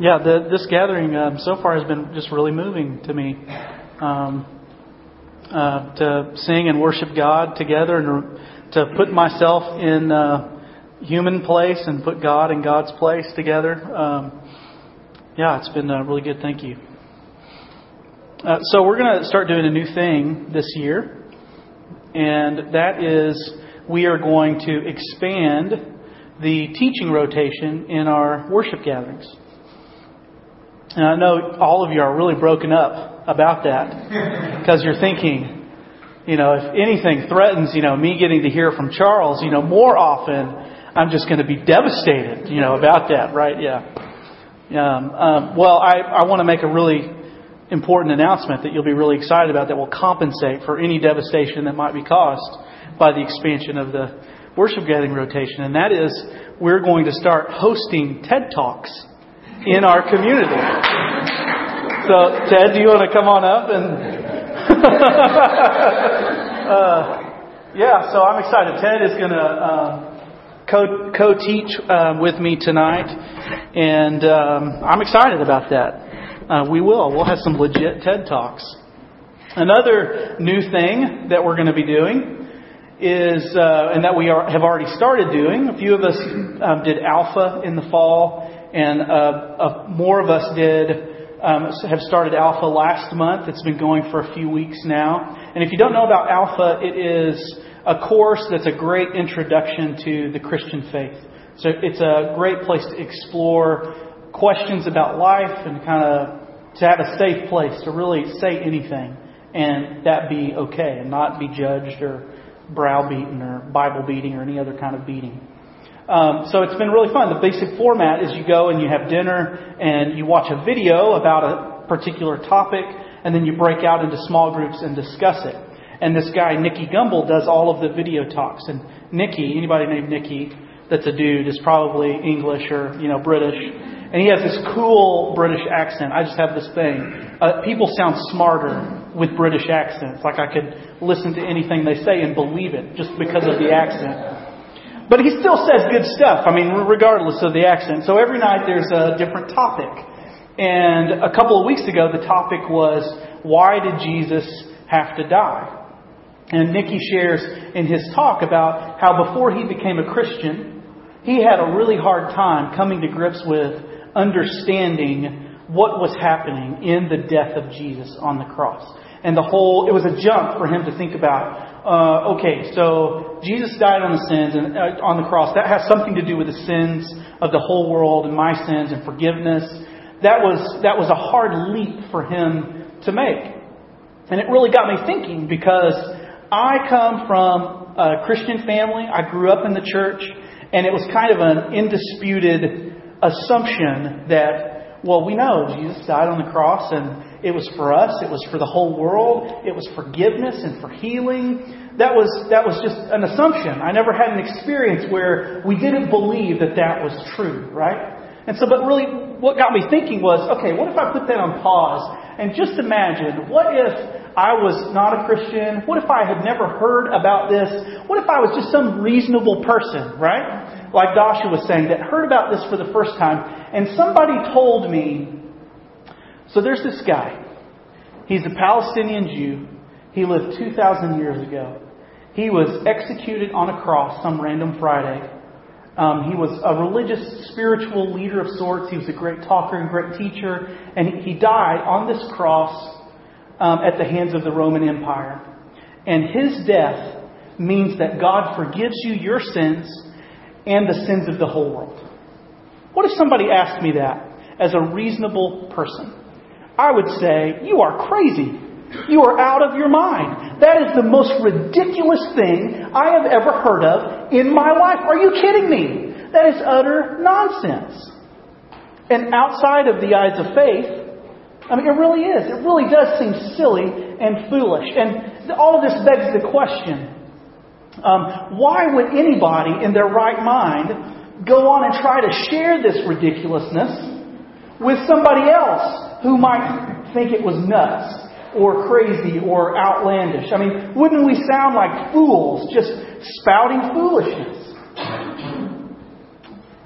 yeah, the, this gathering um, so far has been just really moving to me. Um, uh, to sing and worship God together and to put myself in uh, human place and put God in God's place together. Um, yeah, it's been uh, really good. Thank you. Uh, so we're going to start doing a new thing this year, and that is we are going to expand the teaching rotation in our worship gatherings. And I know all of you are really broken up about that because you're thinking, you know, if anything threatens, you know, me getting to hear from Charles, you know, more often, I'm just going to be devastated, you know, about that, right? Yeah. Um, um, well, I, I want to make a really important announcement that you'll be really excited about that will compensate for any devastation that might be caused by the expansion of the worship gathering rotation, and that is we're going to start hosting TED Talks in our community. So, Ted, do you want to come on up and? uh, yeah, so I'm excited. Ted is going to uh, co co teach um, with me tonight, and um, I'm excited about that. Uh, we will. We'll have some legit TED Talks. Another new thing that we're going to be doing is, uh, and that we are, have already started doing, a few of us um, did Alpha in the fall, and uh, more of us did um, have started Alpha last month. It's been going for a few weeks now. And if you don't know about Alpha, it is a course that's a great introduction to the Christian faith. So it's a great place to explore questions about life and kind of to have a safe place to really say anything and that be okay and not be judged or browbeaten or Bible beating or any other kind of beating. Um, so it's been really fun. The basic format is you go and you have dinner and you watch a video about a particular topic and then you break out into small groups and discuss it. And this guy, Nicky Gumbel, does all of the video talks. And Nicky, anybody named Nicky that's a dude is probably English or, you know, British. And he has this cool British accent. I just have this thing. Uh, people sound smarter with British accents. Like I could listen to anything they say and believe it just because of the accent. But he still says good stuff, I mean, regardless of the accent. So every night there's a different topic. And a couple of weeks ago, the topic was, why did Jesus have to die? And Nicky shares in his talk about how before he became a Christian, he had a really hard time coming to grips with understanding what was happening in the death of Jesus on the cross. And the whole, it was a jump for him to think about, uh, okay, so Jesus died on the sins and uh, on the cross. That has something to do with the sins of the whole world and my sins and forgiveness. That was, that was a hard leap for him to make. And it really got me thinking because I come from a Christian family. I grew up in the church and it was kind of an indisputed assumption that, well, we know Jesus died on the cross and it was for us, it was for the whole world, it was forgiveness and for healing. That was, that was just an assumption. I never had an experience where we didn't believe that that was true, right? And so, but really, what got me thinking was, okay, what if I put that on pause and just imagine, what if I was not a Christian? What if I had never heard about this? What if I was just some reasonable person, right? Like Dasha was saying, that heard about this for the first time, and somebody told me, so there's this guy. He's a Palestinian Jew. He lived 2,000 years ago. He was executed on a cross some random Friday. Um, he was a religious, spiritual leader of sorts. He was a great talker and great teacher. And he died on this cross um, at the hands of the Roman Empire. And his death means that God forgives you your sins and the sins of the whole world. What if somebody asked me that as a reasonable person? I would say, You are crazy. You are out of your mind. That is the most ridiculous thing I have ever heard of in my life. Are you kidding me? That is utter nonsense. And outside of the eyes of faith, I mean, it really is. It really does seem silly and foolish. And all of this begs the question um, why would anybody in their right mind go on and try to share this ridiculousness with somebody else who might think it was nuts or crazy or outlandish? I mean, wouldn't we sound like fools just spouting foolishness?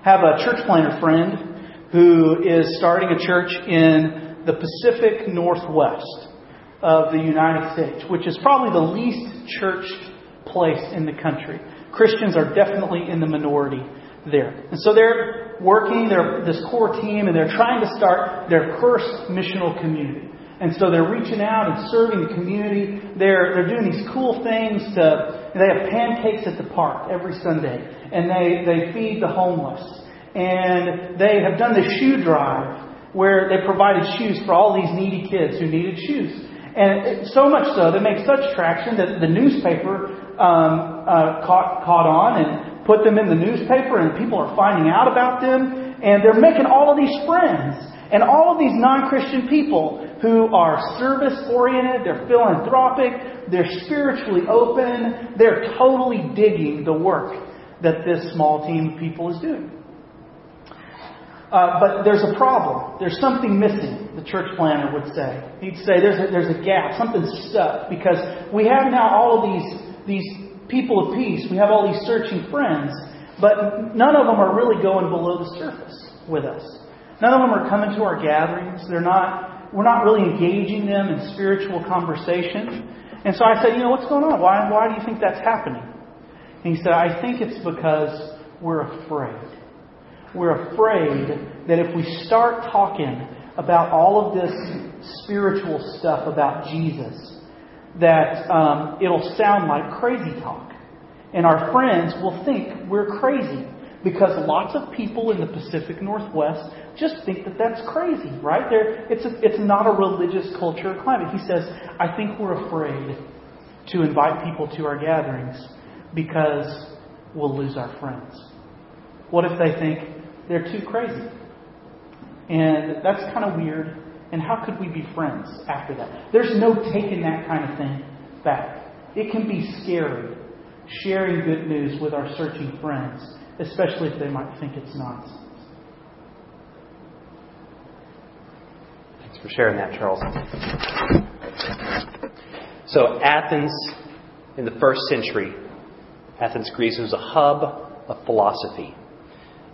Have a church planter friend who is starting a church in the Pacific Northwest of the United States, which is probably the least churched place in the country. Christians are definitely in the minority there. And so they're working, they're this core team, and they're trying to start their first missional community. And so they're reaching out and serving the community. They're, they're doing these cool things to, they have pancakes at the park every Sunday. And they, they feed the homeless. And they have done the shoe drive where they provided shoes for all these needy kids who needed shoes. And it, so much so, they make such traction that the newspaper um, uh, caught, caught on and put them in the newspaper, and people are finding out about them. And they're making all of these friends. And all of these non Christian people who are service oriented, they're philanthropic, they're spiritually open, they're totally digging the work that this small team of people is doing. Uh, but there's a problem. There's something missing, the church planter would say. He'd say there's a, there's a gap, something's stuck, because we have now all of these, these people of peace, we have all these searching friends, but none of them are really going below the surface with us. None of them are coming to our gatherings. They're not, we're not really engaging them in spiritual conversation. And so I said, you know, what's going on? Why, why do you think that's happening? And he said, I think it's because we're afraid we're afraid that if we start talking about all of this spiritual stuff about Jesus, that um, it'll sound like crazy talk. And our friends will think we're crazy because lots of people in the Pacific Northwest just think that that's crazy, right? They're, it's, a, it's not a religious culture or climate. He says, I think we're afraid to invite people to our gatherings because we'll lose our friends. What if they think they're too crazy. And that's kind of weird. And how could we be friends after that? There's no taking that kind of thing back. It can be scary sharing good news with our searching friends, especially if they might think it's nonsense. Thanks for sharing that, Charles. So, Athens in the first century, Athens, Greece, was a hub of philosophy.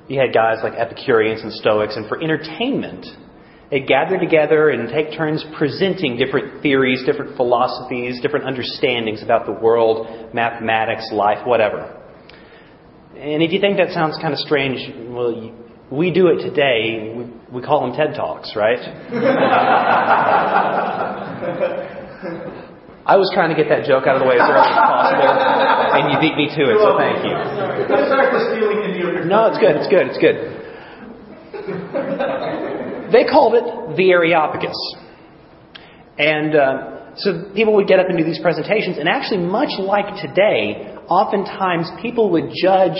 You had guys like Epicureans and Stoics, and for entertainment, they gathered together and take turns presenting different theories, different philosophies, different understandings about the world, mathematics, life, whatever. And if you think that sounds kind of strange, well, we do it today. We, we call them TED Talks, right? I was trying to get that joke out of the way as early as possible, and you beat me to it, so thank you. Sorry for stealing into No, it's good, it's good, it's good. They called it the Areopagus. And uh, so people would get up and do these presentations, and actually, much like today, oftentimes people would judge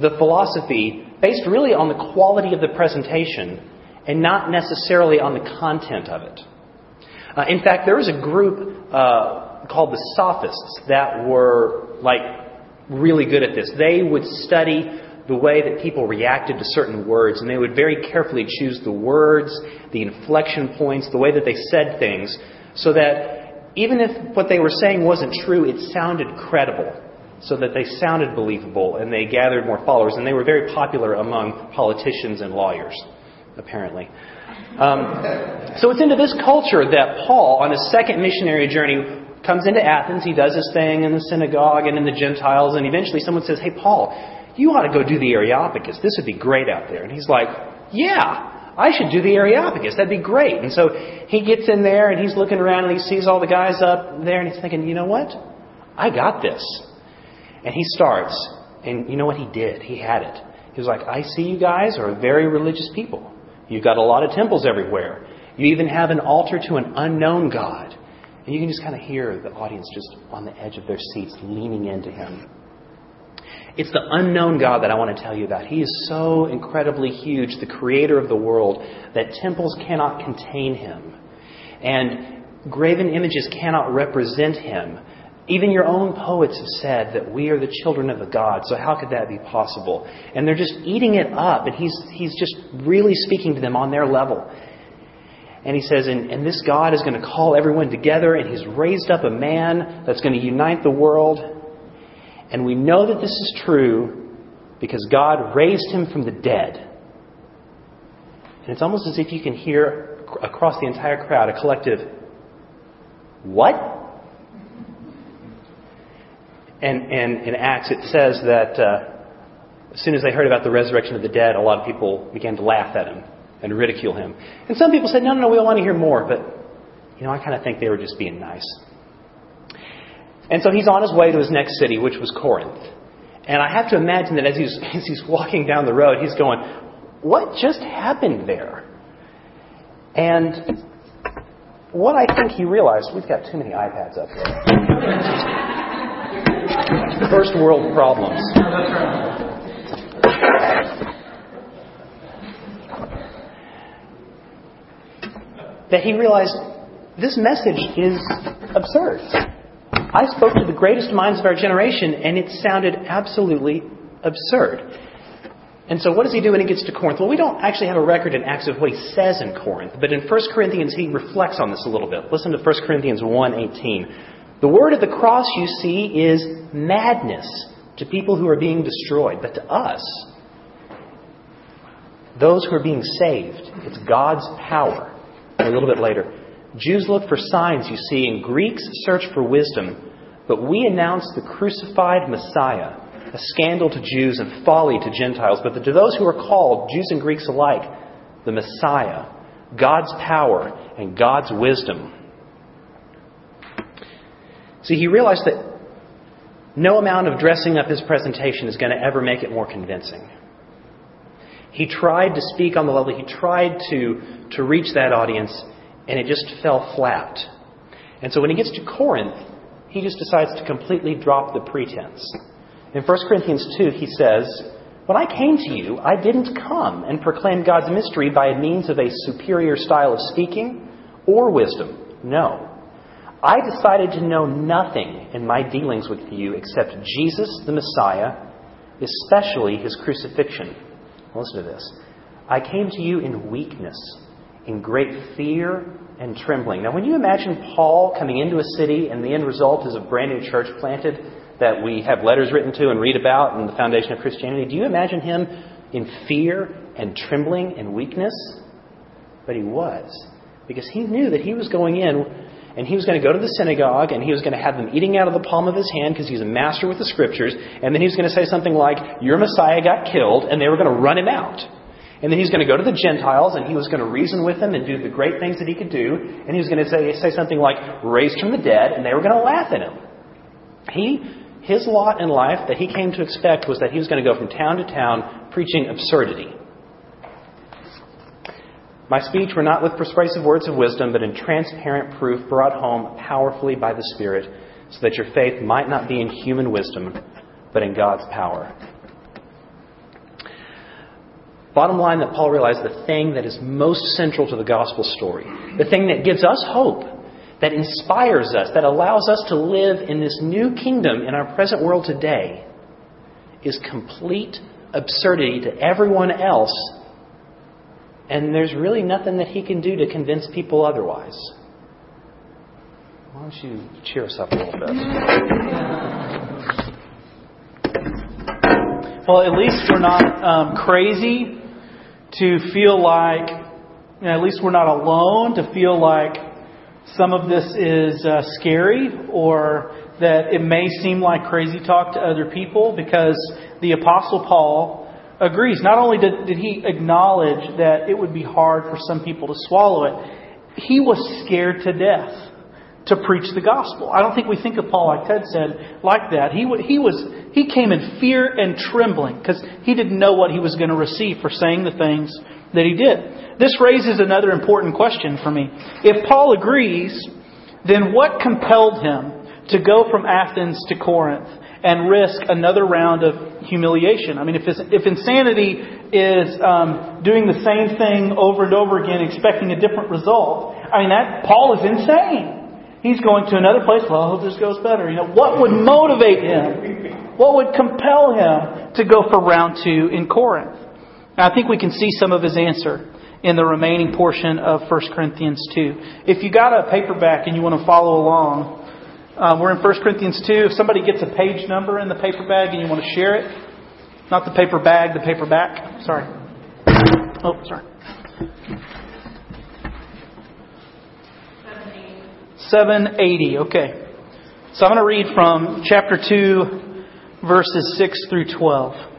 the philosophy based really on the quality of the presentation and not necessarily on the content of it. Uh, in fact, there was a group uh, called the Sophists that were like really good at this. They would study the way that people reacted to certain words, and they would very carefully choose the words, the inflection points, the way that they said things, so that even if what they were saying wasn't true, it sounded credible, so that they sounded believable, and they gathered more followers, and they were very popular among politicians and lawyers, apparently. Um, so it's into this culture that Paul, on his second missionary journey, comes into Athens. He does his thing in the synagogue and in the Gentiles, and eventually someone says, Hey, Paul, you ought to go do the Areopagus. This would be great out there. And he's like, Yeah, I should do the Areopagus. That'd be great. And so he gets in there and he's looking around and he sees all the guys up there and he's thinking, You know what? I got this. And he starts. And you know what he did? He had it. He was like, I see you guys are very religious people. You've got a lot of temples everywhere. You even have an altar to an unknown God. And you can just kind of hear the audience just on the edge of their seats leaning into him. It's the unknown God that I want to tell you about. He is so incredibly huge, the creator of the world, that temples cannot contain him. And graven images cannot represent him. Even your own poets have said that we are the children of the God, so how could that be possible? And they're just eating it up, and he's, he's just really speaking to them on their level. And he says, and, and this God is going to call everyone together, and he's raised up a man that's going to unite the world. And we know that this is true because God raised him from the dead. And it's almost as if you can hear across the entire crowd a collective, What? And, and in Acts, it says that uh, as soon as they heard about the resurrection of the dead, a lot of people began to laugh at him and ridicule him. And some people said, No, no, no, we want to hear more. But, you know, I kind of think they were just being nice. And so he's on his way to his next city, which was Corinth. And I have to imagine that as he's, as he's walking down the road, he's going, What just happened there? And what I think he realized, we've got too many iPads up here. First world problems. That he realized this message is absurd. I spoke to the greatest minds of our generation, and it sounded absolutely absurd. And so, what does he do when he gets to Corinth? Well, we don't actually have a record in Acts of what he says in Corinth, but in 1 Corinthians he reflects on this a little bit. Listen to 1 Corinthians 1:18. The word of the cross, you see, is madness to people who are being destroyed, but to us, those who are being saved, it's God's power. a little bit later, Jews look for signs, you see, and Greeks search for wisdom, but we announce the crucified Messiah, a scandal to Jews and folly to Gentiles, but to those who are called, Jews and Greeks alike, the Messiah, God's power and God's wisdom. See, he realized that no amount of dressing up his presentation is going to ever make it more convincing. He tried to speak on the level, he tried to, to reach that audience, and it just fell flat. And so when he gets to Corinth, he just decides to completely drop the pretense. In 1 Corinthians 2, he says, When I came to you, I didn't come and proclaim God's mystery by means of a superior style of speaking or wisdom. No. I decided to know nothing in my dealings with you except Jesus, the Messiah, especially his crucifixion. Listen to this. I came to you in weakness, in great fear and trembling. Now, when you imagine Paul coming into a city and the end result is a brand new church planted that we have letters written to and read about in the foundation of Christianity, do you imagine him in fear and trembling and weakness? But he was, because he knew that he was going in and he was going to go to the synagogue and he was going to have them eating out of the palm of his hand because he's a master with the scriptures. And then he was going to say something like, Your Messiah got killed, and they were going to run him out. And then he was going to go to the Gentiles and he was going to reason with them and do the great things that he could do. And he was going to say, say something like, raised from the dead, and they were going to laugh at him. He, his lot in life that he came to expect was that he was going to go from town to town preaching absurdity. My speech were not with persuasive words of wisdom, but in transparent proof brought home powerfully by the Spirit, so that your faith might not be in human wisdom, but in God's power. Bottom line that Paul realized the thing that is most central to the gospel story, the thing that gives us hope, that inspires us, that allows us to live in this new kingdom in our present world today, is complete absurdity to everyone else, and there's really nothing that he can do to convince people otherwise. Why don't you cheer us up a little bit? Well, at least we're not um, crazy to feel like, you know, at least we're not alone to feel like some of this is uh, scary or that it may seem like crazy talk to other people because the Apostle Paul agrees. Not only did, did he acknowledge that it would be hard for some people to swallow it, he was scared to death to preach the gospel. I don't think we think of Paul, like Ted said, like that. He, he, was, he came in fear and trembling because he didn't know what he was going to receive for saying the things that he did. This raises another important question for me. If Paul agrees, then what compelled him to go from Athens to Corinth and risk another round of humiliation? I mean, if, if insanity is um, doing the same thing over and over again, expecting a different result, I mean, that Paul is insane. He's going to another place. Well, I hope this goes better. You know, what would motivate him? What would compel him to go for round two in Corinth? And I think we can see some of his answer in the remaining portion of 1 Corinthians 2. If you got a paperback and you want to follow along, uh, we're in 1 Corinthians 2. If somebody gets a page number in the paper bag and you want to share it, not the paper bag, the paperback. Sorry. Oh, sorry. 780, okay. So I'm going to read from chapter 2, verses 6 through 12.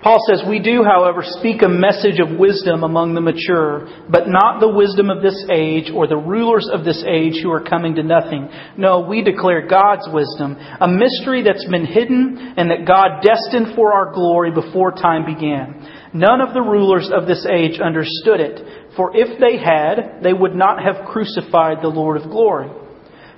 Paul says, We do, however, speak a message of wisdom among the mature, but not the wisdom of this age or the rulers of this age who are coming to nothing. No, we declare God's wisdom, a mystery that's been hidden and that God destined for our glory before time began. None of the rulers of this age understood it, for if they had, they would not have crucified the Lord of glory.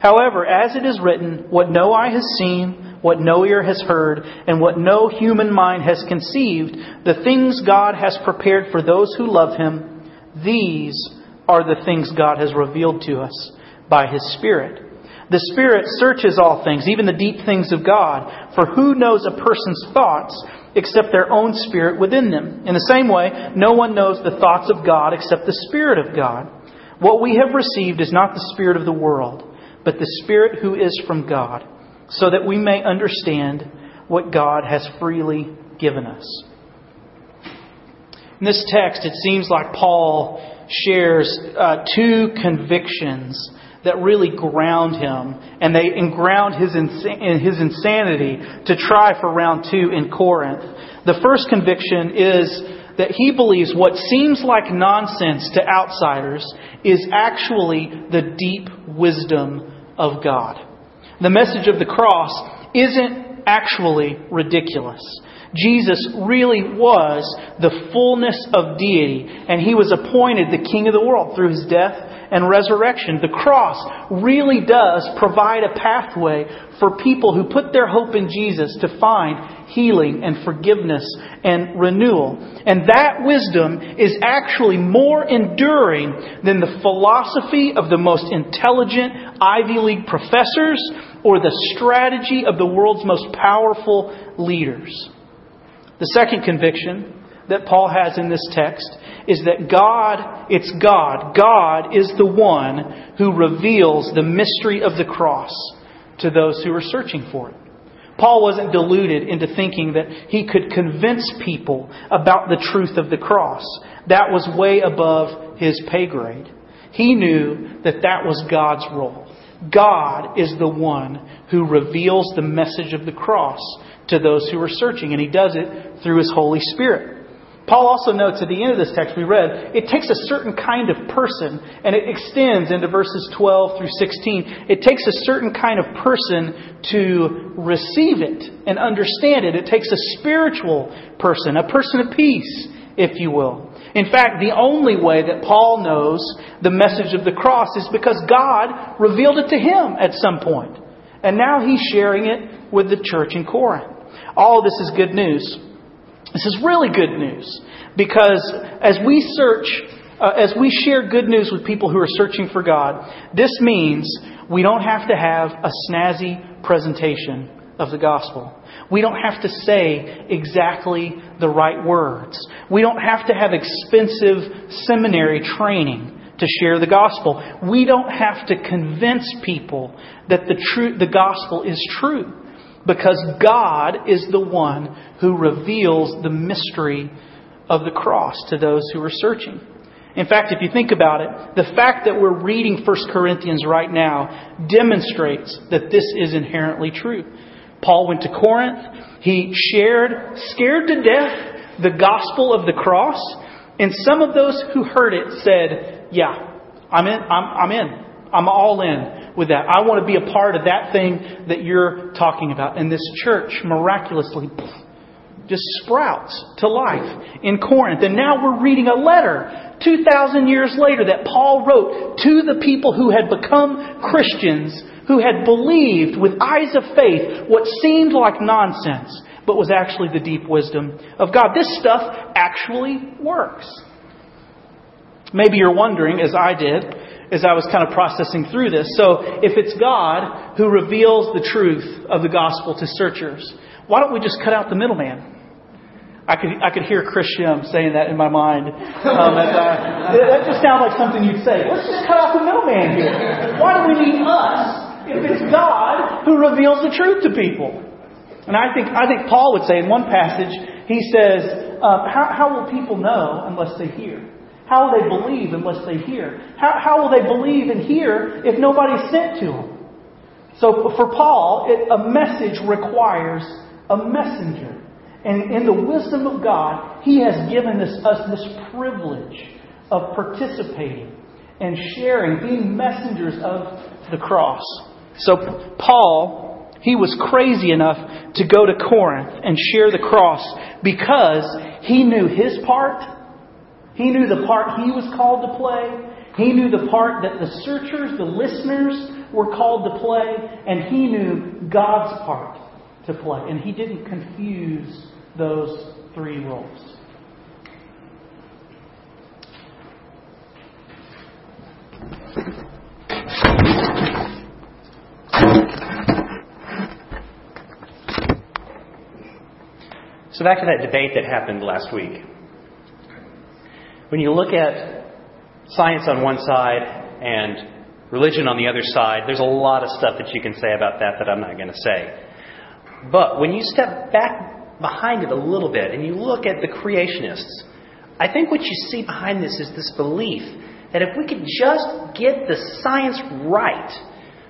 However, as it is written, what no eye has seen, what no ear has heard, and what no human mind has conceived, the things God has prepared for those who love Him, these are the things God has revealed to us by His Spirit. The Spirit searches all things, even the deep things of God. For who knows a person's thoughts except their own spirit within them? In the same way, no one knows the thoughts of God except the Spirit of God. What we have received is not the Spirit of the world, but the Spirit who is from God so that we may understand what God has freely given us. In this text, it seems like Paul shares uh, two convictions that really ground him, and they ground his, ins- his insanity to try for round two in Corinth. The first conviction is that he believes what seems like nonsense to outsiders is actually the deep wisdom of God. The message of the cross isn't actually ridiculous. Jesus really was the fullness of deity, and he was appointed the King of the world through his death and resurrection. The cross really does provide a pathway for people who put their hope in Jesus to find healing and forgiveness and renewal. And that wisdom is actually more enduring than the philosophy of the most intelligent Ivy League professors or the strategy of the world's most powerful leaders. The second conviction that Paul has in this text is that God, it's God. God is the one who reveals the mystery of the cross to those who are searching for it. Paul wasn't deluded into thinking that he could convince people about the truth of the cross. That was way above his pay grade. He knew that that was God's role. God is the one who reveals the message of the cross to those who are searching, and he does it through his Holy Spirit. Paul also notes at the end of this text we read, it takes a certain kind of person, and it extends into verses 12 through 16. It takes a certain kind of person to receive it and understand it. It takes a spiritual person, a person of peace, if you will. In fact, the only way that Paul knows the message of the cross is because God revealed it to him at some point. And now he's sharing it with the church in Corinth. All this is good news. This is really good news because as we search, uh, as we share good news with people who are searching for God, this means we don't have to have a snazzy presentation of the gospel. We don't have to say exactly the right words. We don't have to have expensive seminary training to share the gospel. We don't have to convince people that the, true, the gospel is true because God is the one who reveals the mystery of the cross to those who are searching. In fact, if you think about it, the fact that we're reading 1 Corinthians right now demonstrates that this is inherently true. Paul went to Corinth. He shared, scared to death, the gospel of the cross. And some of those who heard it said, Yeah, I'm in. I'm, I'm in. I'm all in with that. I want to be a part of that thing that you're talking about. And this church miraculously just sprouts to life in Corinth. And now we're reading a letter 2,000 years later that Paul wrote to the people who had become Christians, who had believed with eyes of faith what seemed like nonsense, but was actually the deep wisdom of God. This stuff actually works. Maybe you're wondering, as I did, as I was kind of processing through this. So, if it's God who reveals the truth of the gospel to searchers, why don't we just cut out the middleman? I could, I could hear Chris Shim saying that in my mind. Um, I, that just sounds like something you'd say. Let's just cut out the middleman here. Why do we need us if it's God who reveals the truth to people? And I think, I think Paul would say in one passage, he says, uh, how, how will people know unless they hear? How will they believe unless they hear? How, how will they believe and hear if nobody's sent to them? So for Paul, it, a message requires a messenger. And in the wisdom of God, He has given us, us this privilege of participating and sharing, being messengers of the cross. So Paul, he was crazy enough to go to Corinth and share the cross because he knew his part. He knew the part he was called to play. He knew the part that the searchers, the listeners, were called to play, and he knew God's part to play. And he didn't confuse those three roles. So back to that debate that happened last week. When you look at science on one side and religion on the other side, there's a lot of stuff that you can say about that that I'm not going to say. But when you step back behind it a little bit and you look at the creationists, I think what you see behind this is this belief that if we could just get the science right,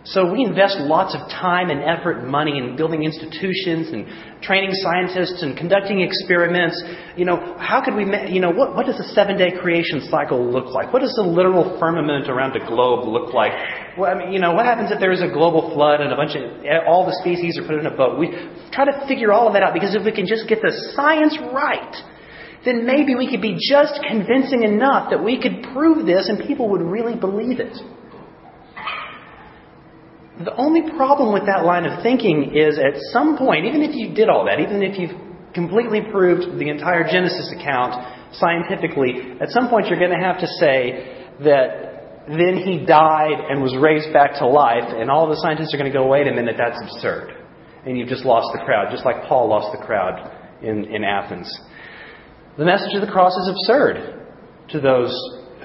so we invest lots of time and effort and money in building institutions and training scientists and conducting experiments. You know, how could we, you know, what, what does a seven day creation cycle look like? What does the literal firmament around the globe look like? Well, I mean, you know, what happens if there is a global flood and a bunch of, all the species are put in a boat? We try to figure all of that out because if we can just get the science right, then maybe we could be just convincing enough that we could prove this and people would really believe it. The only problem with that line of thinking is at some point, even if you did all that, even if you've completely proved the entire Genesis account scientifically, at some point you're going to have to say that then he died and was raised back to life, and all the scientists are going to go, wait a minute, that's absurd. And you've just lost the crowd, just like Paul lost the crowd in, in Athens. The message of the cross is absurd to those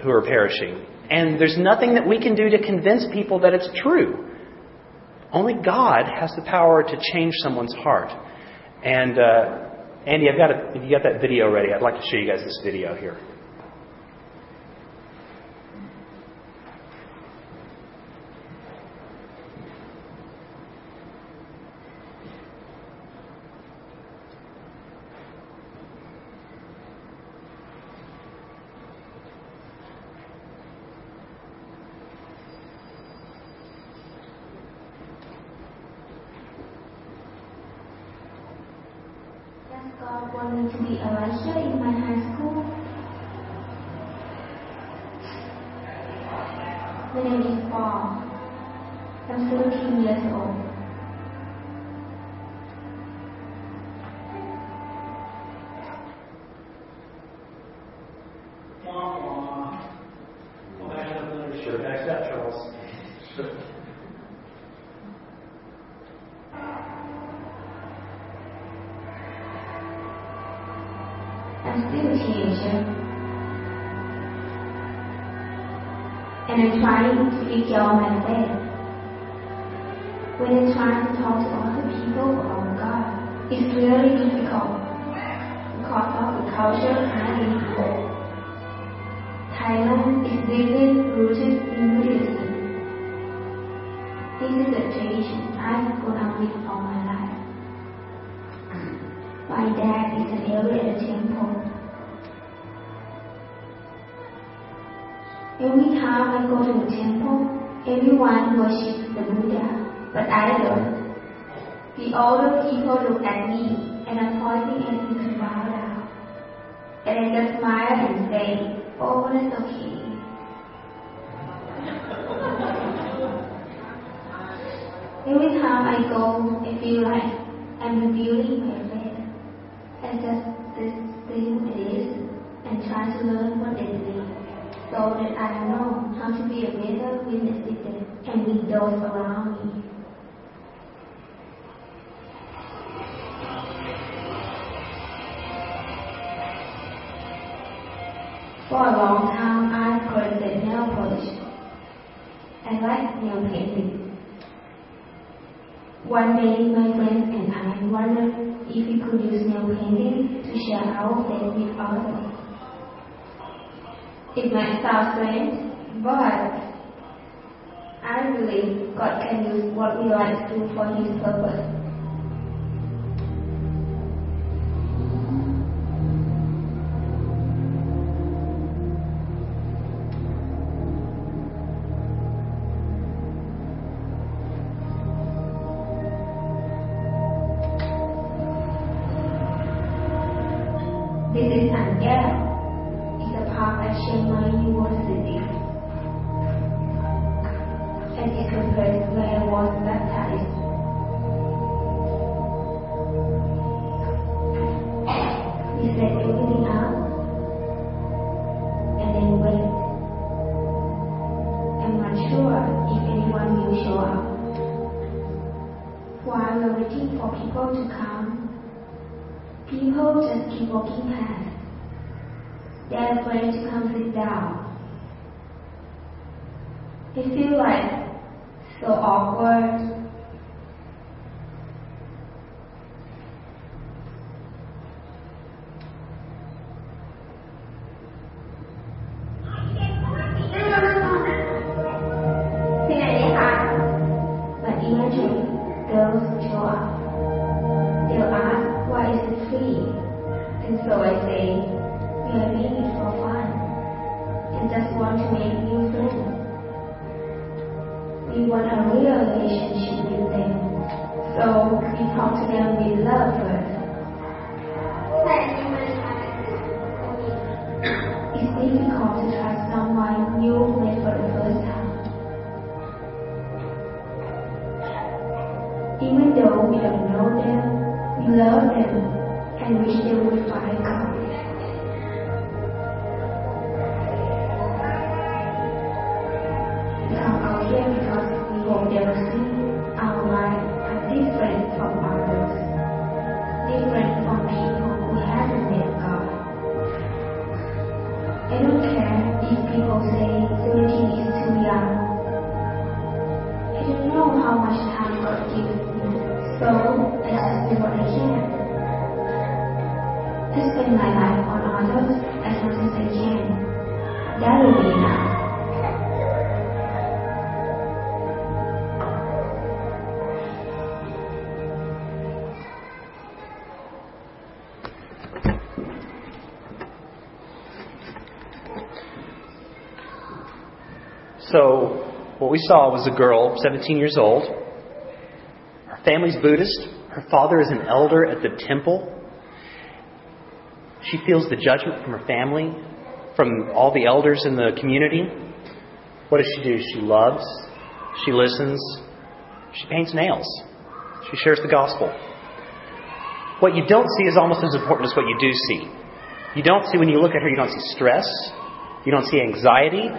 who are perishing. And there's nothing that we can do to convince people that it's true. Only God has the power to change someone's heart. And uh, Andy, I've got a, if you got that video ready, I'd like to show you guys this video here. God want me to be a usher in my high school. My name is Paul. I'm 17 years old. Should have asked that, Charles. I'm still a teenager. And I'm trying to figure out my way. When I'm to talk to other people about God, it's really difficult because of the culture I'm in. Thailand is deeply rooted Every time I go to the temple, everyone worships the Buddha, but I don't. The older people look at me and are pointing at me to bow down. And I just smile and say, oh, that's okay. Every time I go, I feel like I'm revealing my faith. I just this thing it is and try to learn what they believe so that I know how to be a better witness and with those around me. For a long time, I collected nail polish. I like nail painting. One day, my friends and I wondered if we could use nail painting to share our faith with others. It might sound strange, but I believe God can use what we like to do for His purpose. This is an It feels like so awkward. What we saw was a girl, 17 years old. Her family's Buddhist. Her father is an elder at the temple. She feels the judgment from her family, from all the elders in the community. What does she do? She loves, she listens, she paints nails, she shares the gospel. What you don't see is almost as important as what you do see. You don't see, when you look at her, you don't see stress, you don't see anxiety,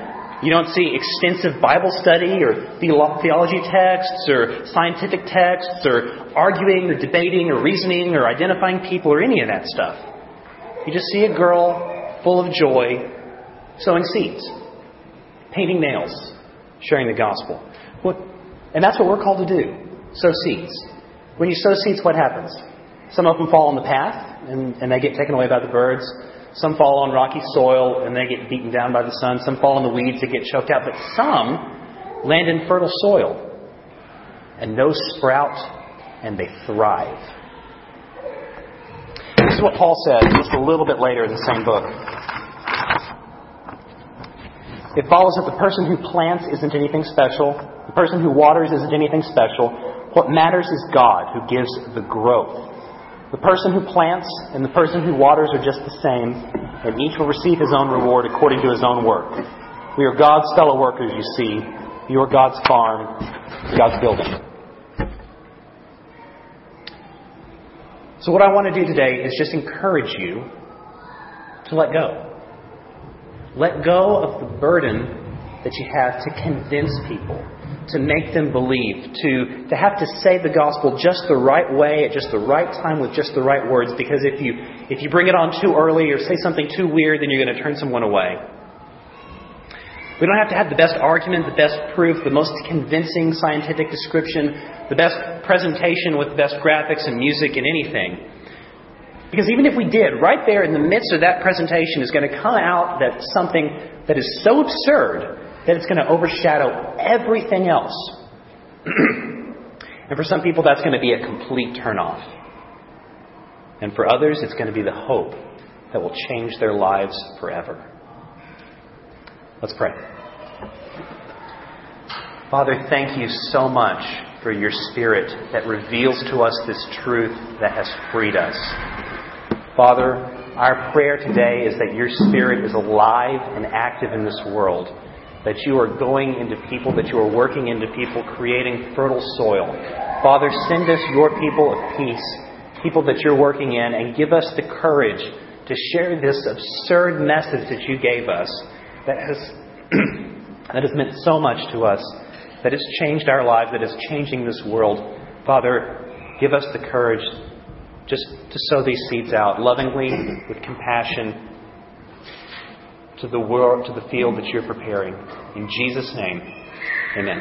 you don't see extensive Bible study or theology texts or scientific texts or arguing or debating or reasoning or identifying people or any of that stuff. You just see a girl full of joy sowing seeds, painting nails, sharing the gospel. And that's what we're called to do sow seeds. When you sow seeds, what happens? Some of them fall on the path and, and they get taken away by the birds. Some fall on rocky soil and they get beaten down by the sun. Some fall in the weeds and get choked out. But some land in fertile soil and no sprout and they thrive. This is what Paul says just a little bit later in the same book. It follows that the person who plants isn't anything special. The person who waters isn't anything special. What matters is God who gives the growth. The person who plants and the person who waters are just the same, and each will receive his own reward according to his own work. We are God's fellow workers, you see. You are God's farm, God's building. So, what I want to do today is just encourage you to let go. Let go of the burden that you have to convince people, to make them believe, to, to have to say the gospel just the right way at just the right time with just the right words. Because if you, if you bring it on too early or say something too weird, then you're going to turn someone away. We don't have to have the best argument, the best proof, the most convincing scientific description, the best presentation with the best graphics and music and anything. Because even if we did, right there in the midst of that presentation is going to come out that something that is so absurd that it's going to overshadow everything else. and for some people, that's going to be a complete turnoff. And for others, it's going to be the hope that will change their lives forever. Let's pray. Father, thank you so much for your Spirit that reveals to us this truth that has freed us. Father, our prayer today is that your Spirit is alive and active in this world, that you are going into people, that you are working into people, creating fertile soil. Father, send us your people of peace, people that you're working in, and give us the courage to share this absurd message that you gave us that has, that has meant so much to us, that has changed our lives, that is changing this world. Father, give us the courage just to sow these seeds out lovingly, with compassion, to the world, to the field that you're preparing. In Jesus' name, amen.